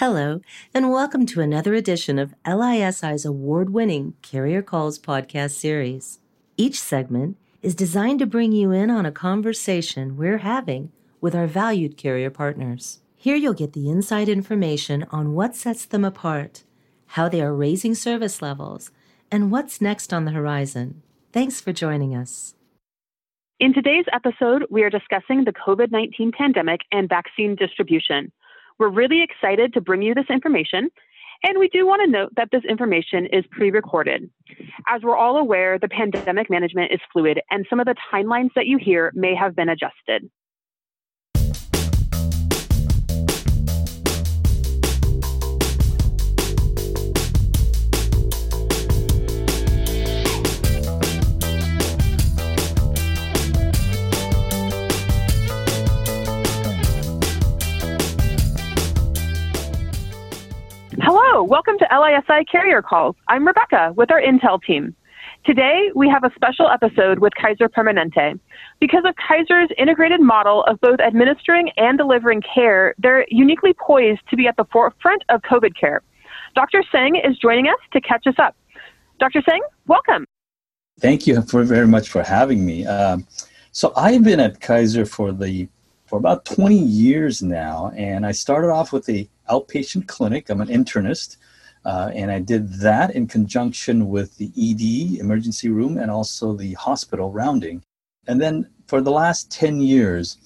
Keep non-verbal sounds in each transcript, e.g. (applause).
Hello, and welcome to another edition of LISI's award winning Carrier Calls podcast series. Each segment is designed to bring you in on a conversation we're having with our valued carrier partners. Here you'll get the inside information on what sets them apart, how they are raising service levels, and what's next on the horizon. Thanks for joining us. In today's episode, we are discussing the COVID 19 pandemic and vaccine distribution. We're really excited to bring you this information, and we do want to note that this information is pre recorded. As we're all aware, the pandemic management is fluid, and some of the timelines that you hear may have been adjusted. Welcome to LISI Carrier Calls. I'm Rebecca with our Intel team. Today, we have a special episode with Kaiser Permanente. Because of Kaiser's integrated model of both administering and delivering care, they're uniquely poised to be at the forefront of COVID care. Dr. Singh is joining us to catch us up. Dr. Singh, welcome. Thank you for very much for having me. Um, so I've been at Kaiser for the for about 20 years now, and I started off with the outpatient clinic. I'm an internist, uh, and I did that in conjunction with the ED, emergency room, and also the hospital rounding. And then for the last 10 years,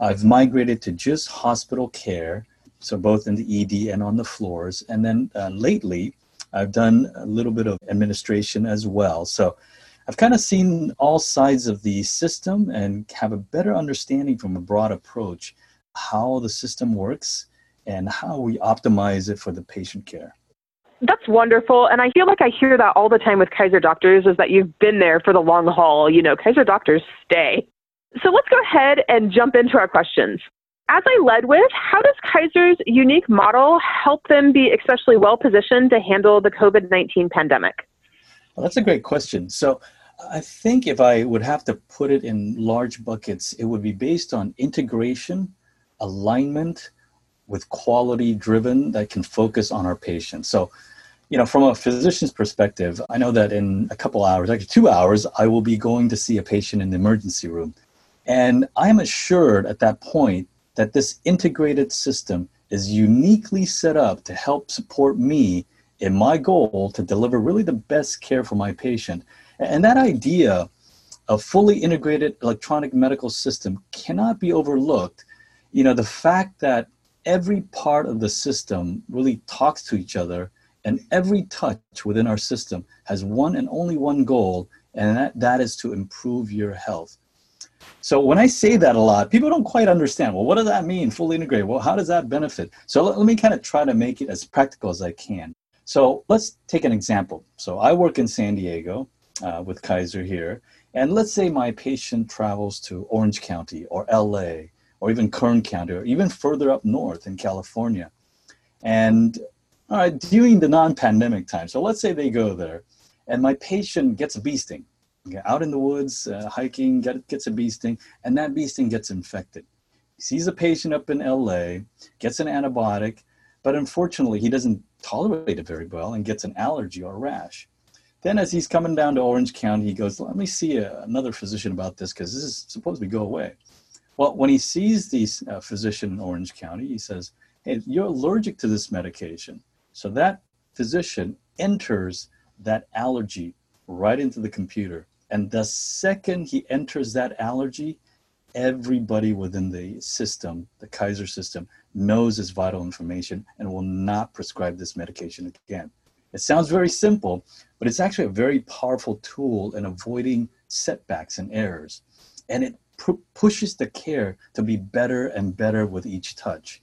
I've migrated to just hospital care, so both in the ED and on the floors. And then uh, lately, I've done a little bit of administration as well. So I've kind of seen all sides of the system and have a better understanding from a broad approach how the system works and how we optimize it for the patient care. That's wonderful. And I feel like I hear that all the time with Kaiser doctors is that you've been there for the long haul. You know, Kaiser doctors stay. So let's go ahead and jump into our questions. As I led with, how does Kaiser's unique model help them be especially well positioned to handle the COVID 19 pandemic? Well, that's a great question. So I think if I would have to put it in large buckets, it would be based on integration, alignment, with quality driven that can focus on our patients. So, you know, from a physician's perspective, I know that in a couple hours, actually two hours, I will be going to see a patient in the emergency room. And I'm assured at that point that this integrated system is uniquely set up to help support me in my goal to deliver really the best care for my patient. And that idea of fully integrated electronic medical system cannot be overlooked. You know, the fact that every part of the system really talks to each other and every touch within our system has one and only one goal and that, that is to improve your health. So when i say that a lot people don't quite understand well what does that mean fully integrated? Well how does that benefit? So let, let me kind of try to make it as practical as i can. So let's take an example. So i work in san diego uh, with kaiser here and let's say my patient travels to orange county or la or even Kern County, or even further up north in California. And all right, during the non-pandemic time, so let's say they go there, and my patient gets a bee sting, okay, out in the woods uh, hiking, get, gets a bee sting, and that bee sting gets infected. He sees a patient up in LA, gets an antibiotic, but unfortunately he doesn't tolerate it very well and gets an allergy or rash. Then, as he's coming down to Orange County, he goes, Let me see a, another physician about this because this is supposed to go away. Well, when he sees the uh, physician in Orange County, he says, Hey, you're allergic to this medication. So that physician enters that allergy right into the computer. And the second he enters that allergy, everybody within the system, the Kaiser system, knows this vital information and will not prescribe this medication again. It sounds very simple, but it's actually a very powerful tool in avoiding setbacks and errors. And it pu- pushes the care to be better and better with each touch.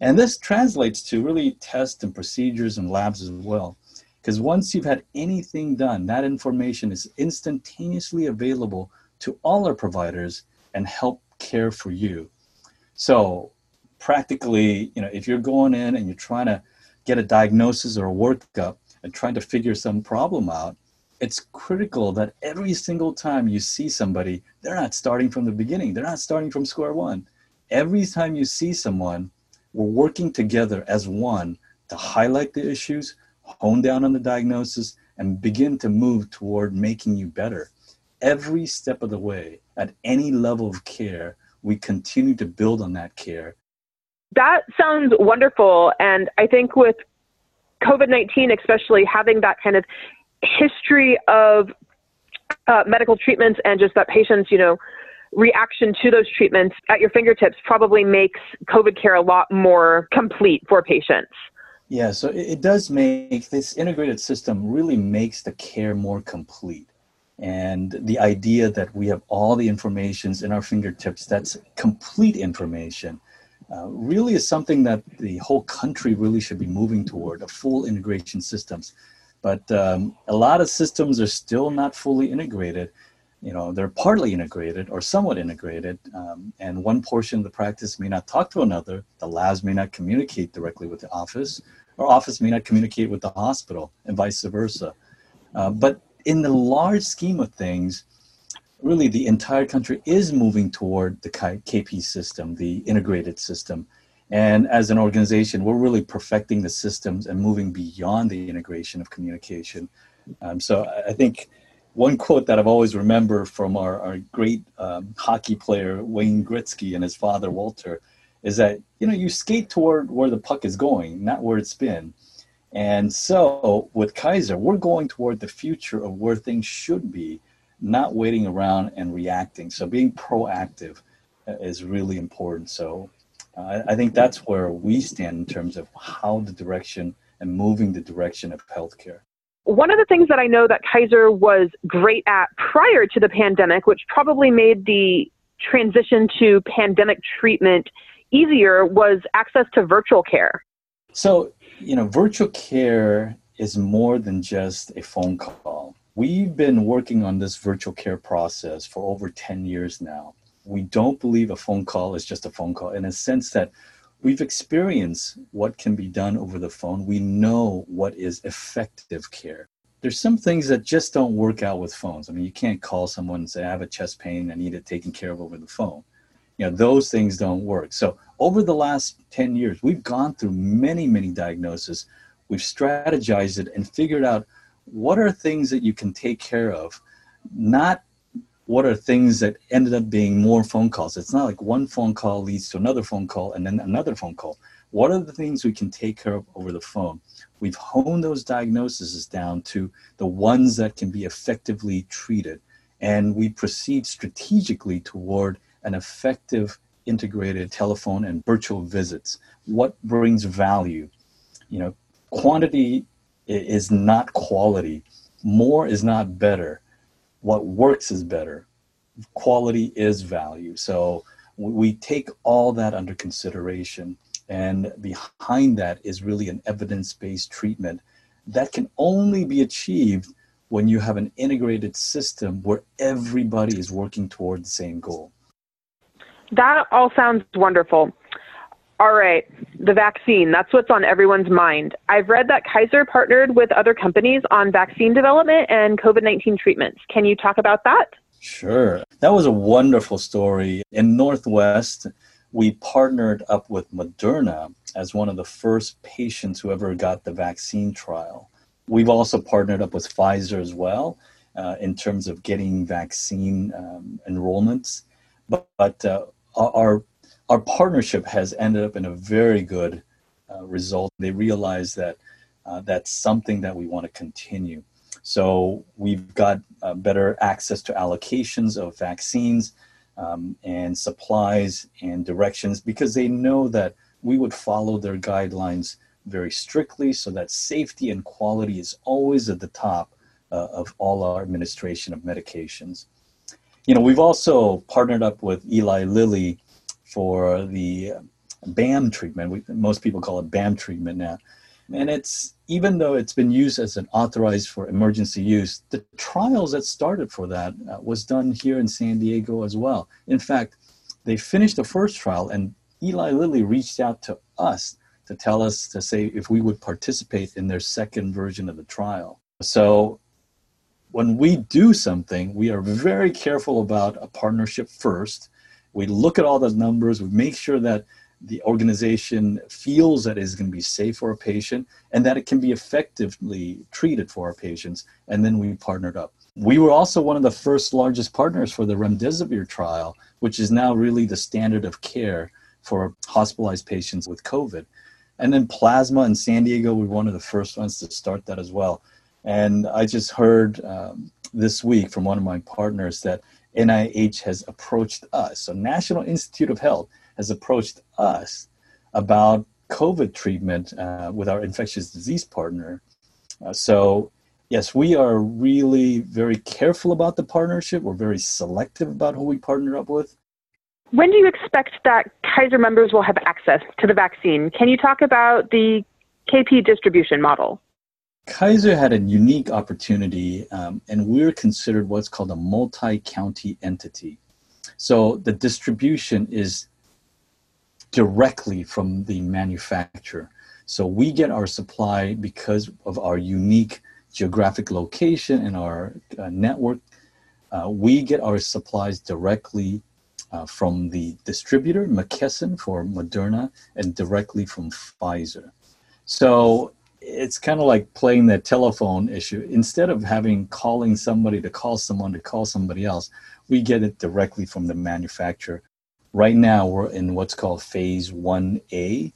And this translates to really tests and procedures and labs as well. Because once you've had anything done, that information is instantaneously available to all our providers and help care for you. So, practically, you know, if you're going in and you're trying to get a diagnosis or a workup and trying to figure some problem out, it's critical that every single time you see somebody, they're not starting from the beginning. They're not starting from square one. Every time you see someone, we're working together as one to highlight the issues, hone down on the diagnosis, and begin to move toward making you better. Every step of the way, at any level of care, we continue to build on that care. That sounds wonderful. And I think with COVID 19, especially having that kind of history of uh, medical treatments and just that patients, you know, reaction to those treatments at your fingertips probably makes COVID care a lot more complete for patients. Yeah, so it does make this integrated system really makes the care more complete. And the idea that we have all the informations in our fingertips, that's complete information, uh, really is something that the whole country really should be moving toward a full integration systems. But um, a lot of systems are still not fully integrated. You know, they're partly integrated or somewhat integrated, um, and one portion of the practice may not talk to another. The labs may not communicate directly with the office, or office may not communicate with the hospital, and vice versa. Uh, but in the large scheme of things, really the entire country is moving toward the KP system, the integrated system. And as an organization, we're really perfecting the systems and moving beyond the integration of communication. Um, so I think one quote that I've always remembered from our, our great um, hockey player, Wayne Gretzky, and his father, Walter, is that, you know, you skate toward where the puck is going, not where it's been. And so with Kaiser, we're going toward the future of where things should be, not waiting around and reacting. So being proactive uh, is really important. So uh, I think that's where we stand in terms of how the direction and moving the direction of healthcare. One of the things that I know that Kaiser was great at prior to the pandemic, which probably made the transition to pandemic treatment easier, was access to virtual care. So, you know, virtual care is more than just a phone call. We've been working on this virtual care process for over 10 years now we don't believe a phone call is just a phone call in a sense that we've experienced what can be done over the phone. We know what is effective care. There's some things that just don't work out with phones. I mean, you can't call someone and say, I have a chest pain, I need it taken care of over the phone. You know, those things don't work. So, over the last 10 years, we've gone through many, many diagnoses. We've strategized it and figured out what are things that you can take care of, not what are things that ended up being more phone calls? It's not like one phone call leads to another phone call and then another phone call. What are the things we can take care of over the phone? We've honed those diagnoses down to the ones that can be effectively treated. And we proceed strategically toward an effective integrated telephone and virtual visits. What brings value? You know, quantity is not quality. More is not better what works is better. Quality is value. So we take all that under consideration. And behind that is really an evidence based treatment that can only be achieved when you have an integrated system where everybody is working toward the same goal. That all sounds wonderful. All right, the vaccine, that's what's on everyone's mind. I've read that Kaiser partnered with other companies on vaccine development and COVID 19 treatments. Can you talk about that? Sure. That was a wonderful story. In Northwest, we partnered up with Moderna as one of the first patients who ever got the vaccine trial. We've also partnered up with Pfizer as well uh, in terms of getting vaccine um, enrollments. But, but uh, our our partnership has ended up in a very good uh, result. They realize that uh, that's something that we want to continue. So we've got uh, better access to allocations of vaccines um, and supplies and directions because they know that we would follow their guidelines very strictly so that safety and quality is always at the top uh, of all our administration of medications. You know, we've also partnered up with Eli Lilly for the BAM treatment. We, most people call it BAM treatment now. And it's even though it's been used as an authorized for emergency use, the trials that started for that uh, was done here in San Diego as well. In fact, they finished the first trial, and Eli Lilly reached out to us to tell us to say if we would participate in their second version of the trial. So when we do something, we are very careful about a partnership first we look at all those numbers, we make sure that the organization feels that it is going to be safe for a patient and that it can be effectively treated for our patients. And then we partnered up. We were also one of the first largest partners for the remdesivir trial, which is now really the standard of care for hospitalized patients with COVID. And then plasma in San Diego, we were one of the first ones to start that as well. And I just heard um, this week from one of my partners that NIH has approached us. So National Institute of Health has approached us about COVID treatment uh, with our infectious disease partner. Uh, so, yes, we are really very careful about the partnership. We're very selective about who we partner up with. When do you expect that Kaiser members will have access to the vaccine? Can you talk about the KP distribution model? Kaiser had a unique opportunity, um, and we're considered what's called a multi county entity. So the distribution is directly from the manufacturer. So we get our supply because of our unique geographic location and our uh, network. Uh, we get our supplies directly uh, from the distributor, McKesson for Moderna, and directly from Pfizer. So it's kind of like playing that telephone issue. Instead of having calling somebody to call someone to call somebody else, we get it directly from the manufacturer. Right now, we're in what's called phase 1A,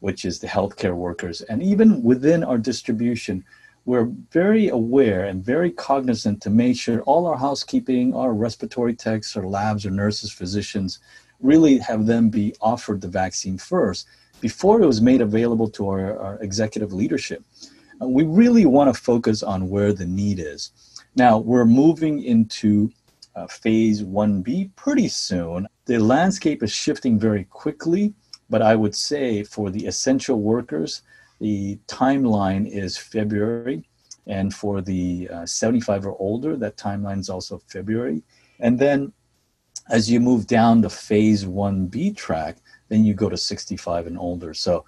which is the healthcare workers. And even within our distribution, we're very aware and very cognizant to make sure all our housekeeping, our respiratory techs, our labs, our nurses, physicians really have them be offered the vaccine first before it was made available to our, our executive leadership. Uh, we really want to focus on where the need is. Now, we're moving into uh, phase 1B pretty soon. The landscape is shifting very quickly, but I would say for the essential workers, the timeline is February. And for the uh, 75 or older, that timeline is also February. And then as you move down the phase 1B track, then you go to 65 and older. So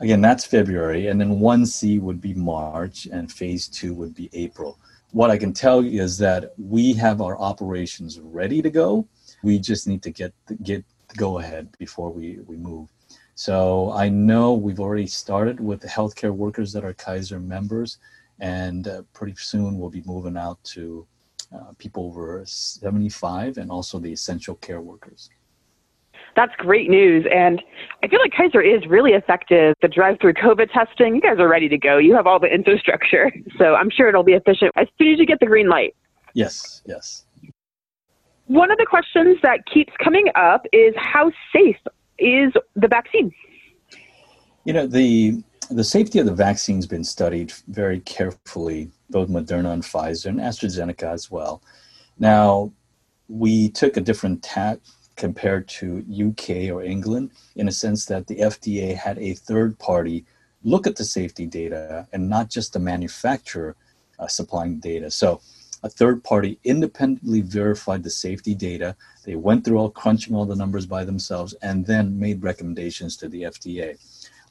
again, that's February. And then 1C would be March, and phase two would be April. What I can tell you is that we have our operations ready to go. We just need to get get go ahead before we, we move. So I know we've already started with the healthcare workers that are Kaiser members, and uh, pretty soon we'll be moving out to uh, people over 75 and also the essential care workers. That's great news. And I feel like Kaiser is really effective. The drive through COVID testing, you guys are ready to go. You have all the infrastructure. (laughs) So I'm sure it'll be efficient as soon as you get the green light. Yes, yes. One of the questions that keeps coming up is how safe is the vaccine? You know, the the safety of the vaccine has been studied very carefully, both Moderna and Pfizer and AstraZeneca as well. Now, we took a different tack compared to UK or England in a sense that the FDA had a third party look at the safety data and not just the manufacturer uh, supplying data. So a third party independently verified the safety data. They went through all crunching all the numbers by themselves and then made recommendations to the FDA.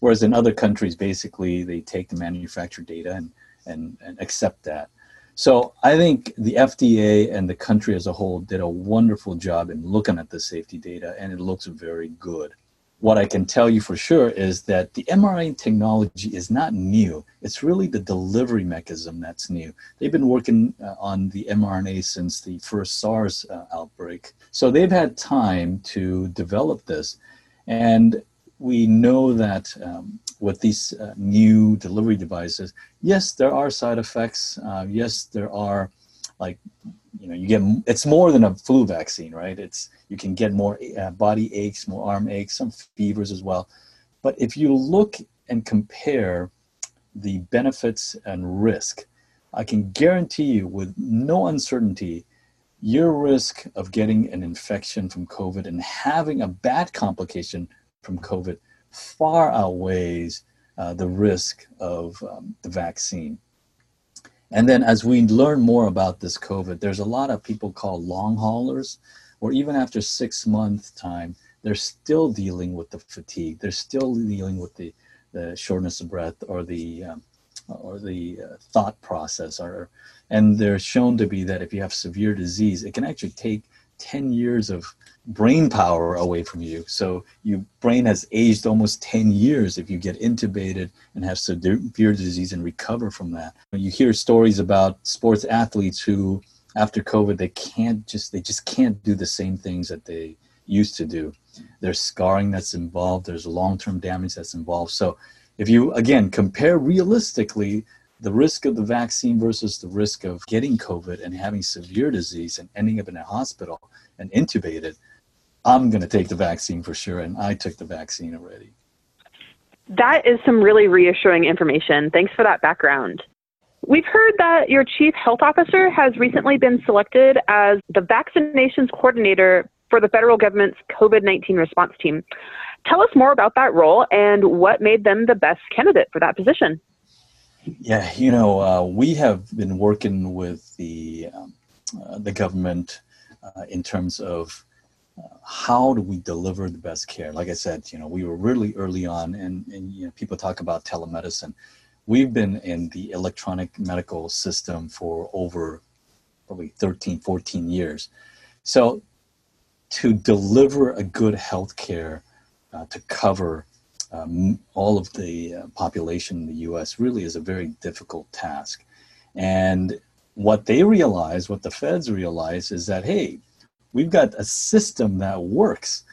Whereas in other countries, basically they take the manufacturer data and, and, and accept that. So I think the FDA and the country as a whole did a wonderful job in looking at the safety data, and it looks very good. What I can tell you for sure is that the mRNA technology is not new. It's really the delivery mechanism that's new. They've been working uh, on the mRNA since the first SARS uh, outbreak. So they've had time to develop this. And we know that um, with these uh, new delivery devices, yes, there are side effects. Uh, yes, there are like you know you get it's more than a flu vaccine, right? It's you can get more uh, body aches, more arm aches, some fevers as well. But if you look and compare the benefits and risk, I can guarantee you with no uncertainty your risk of getting an infection from COVID and having a bad complication from COVID far outweighs uh, the risk of um, the vaccine. And then as we learn more about this COVID, there's a lot of people called long haulers, or even after six months time, they're still dealing with the fatigue. They're still dealing with the, the shortness of breath or the um, or the uh, thought process. Or, and they're shown to be that if you have severe disease, it can actually take 10 years of brain power away from you. So your brain has aged almost 10 years if you get intubated and have severe disease and recover from that. You hear stories about sports athletes who after COVID they can't just they just can't do the same things that they used to do. There's scarring that's involved, there's long-term damage that's involved. So if you again compare realistically the risk of the vaccine versus the risk of getting COVID and having severe disease and ending up in a hospital and intubated, I'm going to take the vaccine for sure. And I took the vaccine already. That is some really reassuring information. Thanks for that background. We've heard that your chief health officer has recently been selected as the vaccinations coordinator for the federal government's COVID 19 response team. Tell us more about that role and what made them the best candidate for that position. Yeah, you know, uh, we have been working with the um, uh, the government uh, in terms of uh, how do we deliver the best care. Like I said, you know, we were really early on, and, and you know, people talk about telemedicine. We've been in the electronic medical system for over probably 13, 14 years. So to deliver a good health care uh, to cover um, all of the uh, population in the US really is a very difficult task. And what they realize, what the feds realize, is that, hey, we've got a system that works.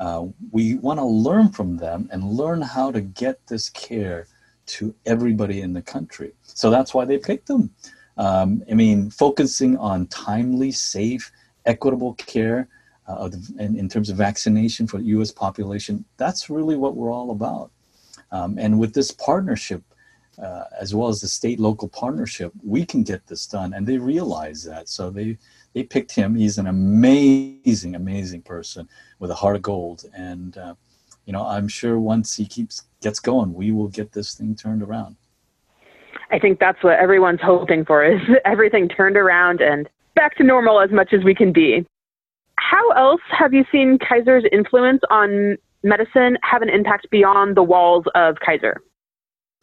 Uh, we want to learn from them and learn how to get this care to everybody in the country. So that's why they picked them. Um, I mean, focusing on timely, safe, equitable care uh, in, in, terms of vaccination for the U.S. population, that's really what we're all about. Um, and with this partnership, uh, as well as the state local partnership, we can get this done. And they realize that. So they, they picked him. He's an amazing, amazing person with a heart of gold. And, uh, you know, I'm sure once he keeps gets going, we will get this thing turned around. I think that's what everyone's hoping for is (laughs) everything turned around and back to normal as much as we can be. How else have you seen Kaiser's influence on medicine have an impact beyond the walls of Kaiser?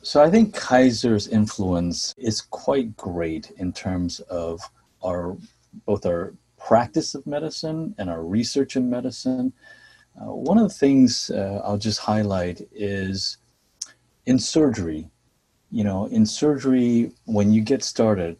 So I think Kaiser's influence is quite great in terms of our both our practice of medicine and our research in medicine. Uh, one of the things uh, I'll just highlight is in surgery. You know, in surgery, when you get started,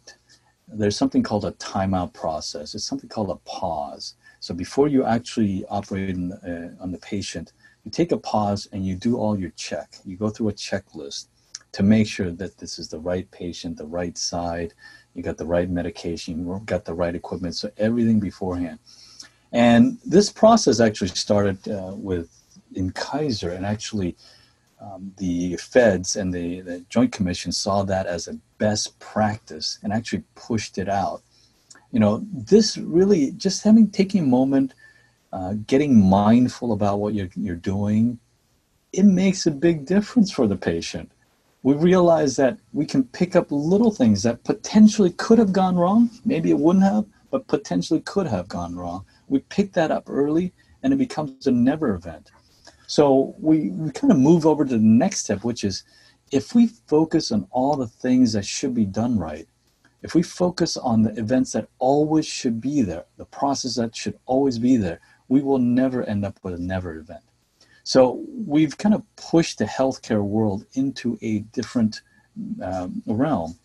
there's something called a timeout process. It's something called a pause. So before you actually operate uh, on the patient, you take a pause and you do all your check. You go through a checklist to make sure that this is the right patient, the right side, you got the right medication, you got the right equipment, so everything beforehand. And this process actually started uh, with in Kaiser, and actually um, the feds and the, the Joint Commission saw that as a best practice and actually pushed it out you know, this really just having taking a moment, uh, getting mindful about what you're, you're doing, it makes a big difference for the patient. We realize that we can pick up little things that potentially could have gone wrong. Maybe it wouldn't have, but potentially could have gone wrong. We pick that up early and it becomes a never event. So we, we kind of move over to the next step, which is if we focus on all the things that should be done right, if we focus on the events that always should be there, the process that should always be there, we will never end up with a never event. So we've kind of pushed the healthcare world into a different um, realm.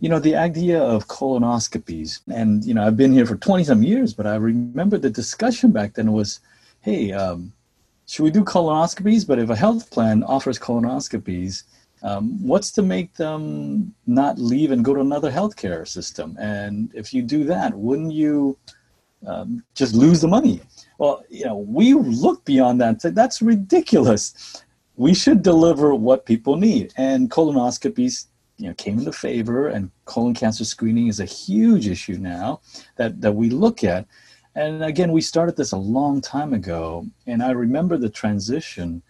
You know, the idea of colonoscopies, and, you know, I've been here for 20 some years, but I remember the discussion back then was, hey, um, should we do colonoscopies? But if a health plan offers colonoscopies, um, what's to make them not leave and go to another healthcare system? And if you do that, wouldn't you um, just lose the money? Well, you know, we look beyond that. Say, That's ridiculous. We should deliver what people need. And colonoscopies, you know, came into favor, and colon cancer screening is a huge issue now that, that we look at. And again, we started this a long time ago, and I remember the transition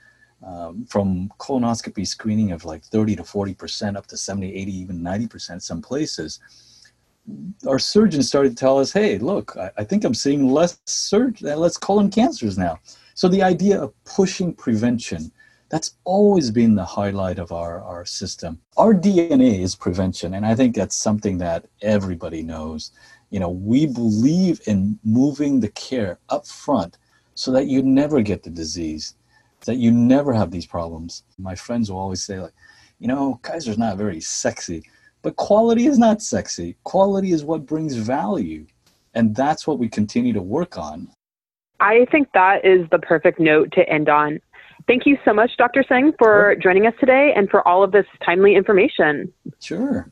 um, from colonoscopy screening of like 30 to 40% up to 70, 80, even 90% some places, our surgeons started to tell us, hey, look, I, I think I'm seeing less surg- less colon cancers now. So the idea of pushing prevention, that's always been the highlight of our, our system. Our DNA is prevention, and I think that's something that everybody knows. You know, we believe in moving the care up front so that you never get the disease, that you never have these problems. My friends will always say, like, you know, Kaiser's not very sexy, but quality is not sexy. Quality is what brings value. And that's what we continue to work on. I think that is the perfect note to end on. Thank you so much, Dr. Singh, for sure. joining us today and for all of this timely information. Sure.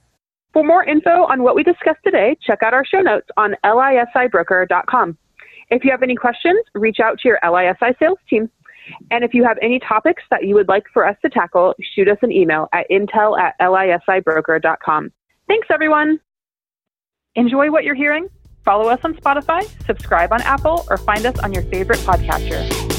For more info on what we discussed today, check out our show notes on lisibroker.com. If you have any questions, reach out to your LISI sales team. And if you have any topics that you would like for us to tackle, shoot us an email at intel at lisibroker.com. Thanks, everyone. Enjoy what you're hearing? Follow us on Spotify, subscribe on Apple, or find us on your favorite podcatcher.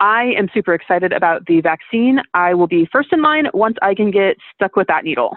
I am super excited about the vaccine. I will be first in line once I can get stuck with that needle.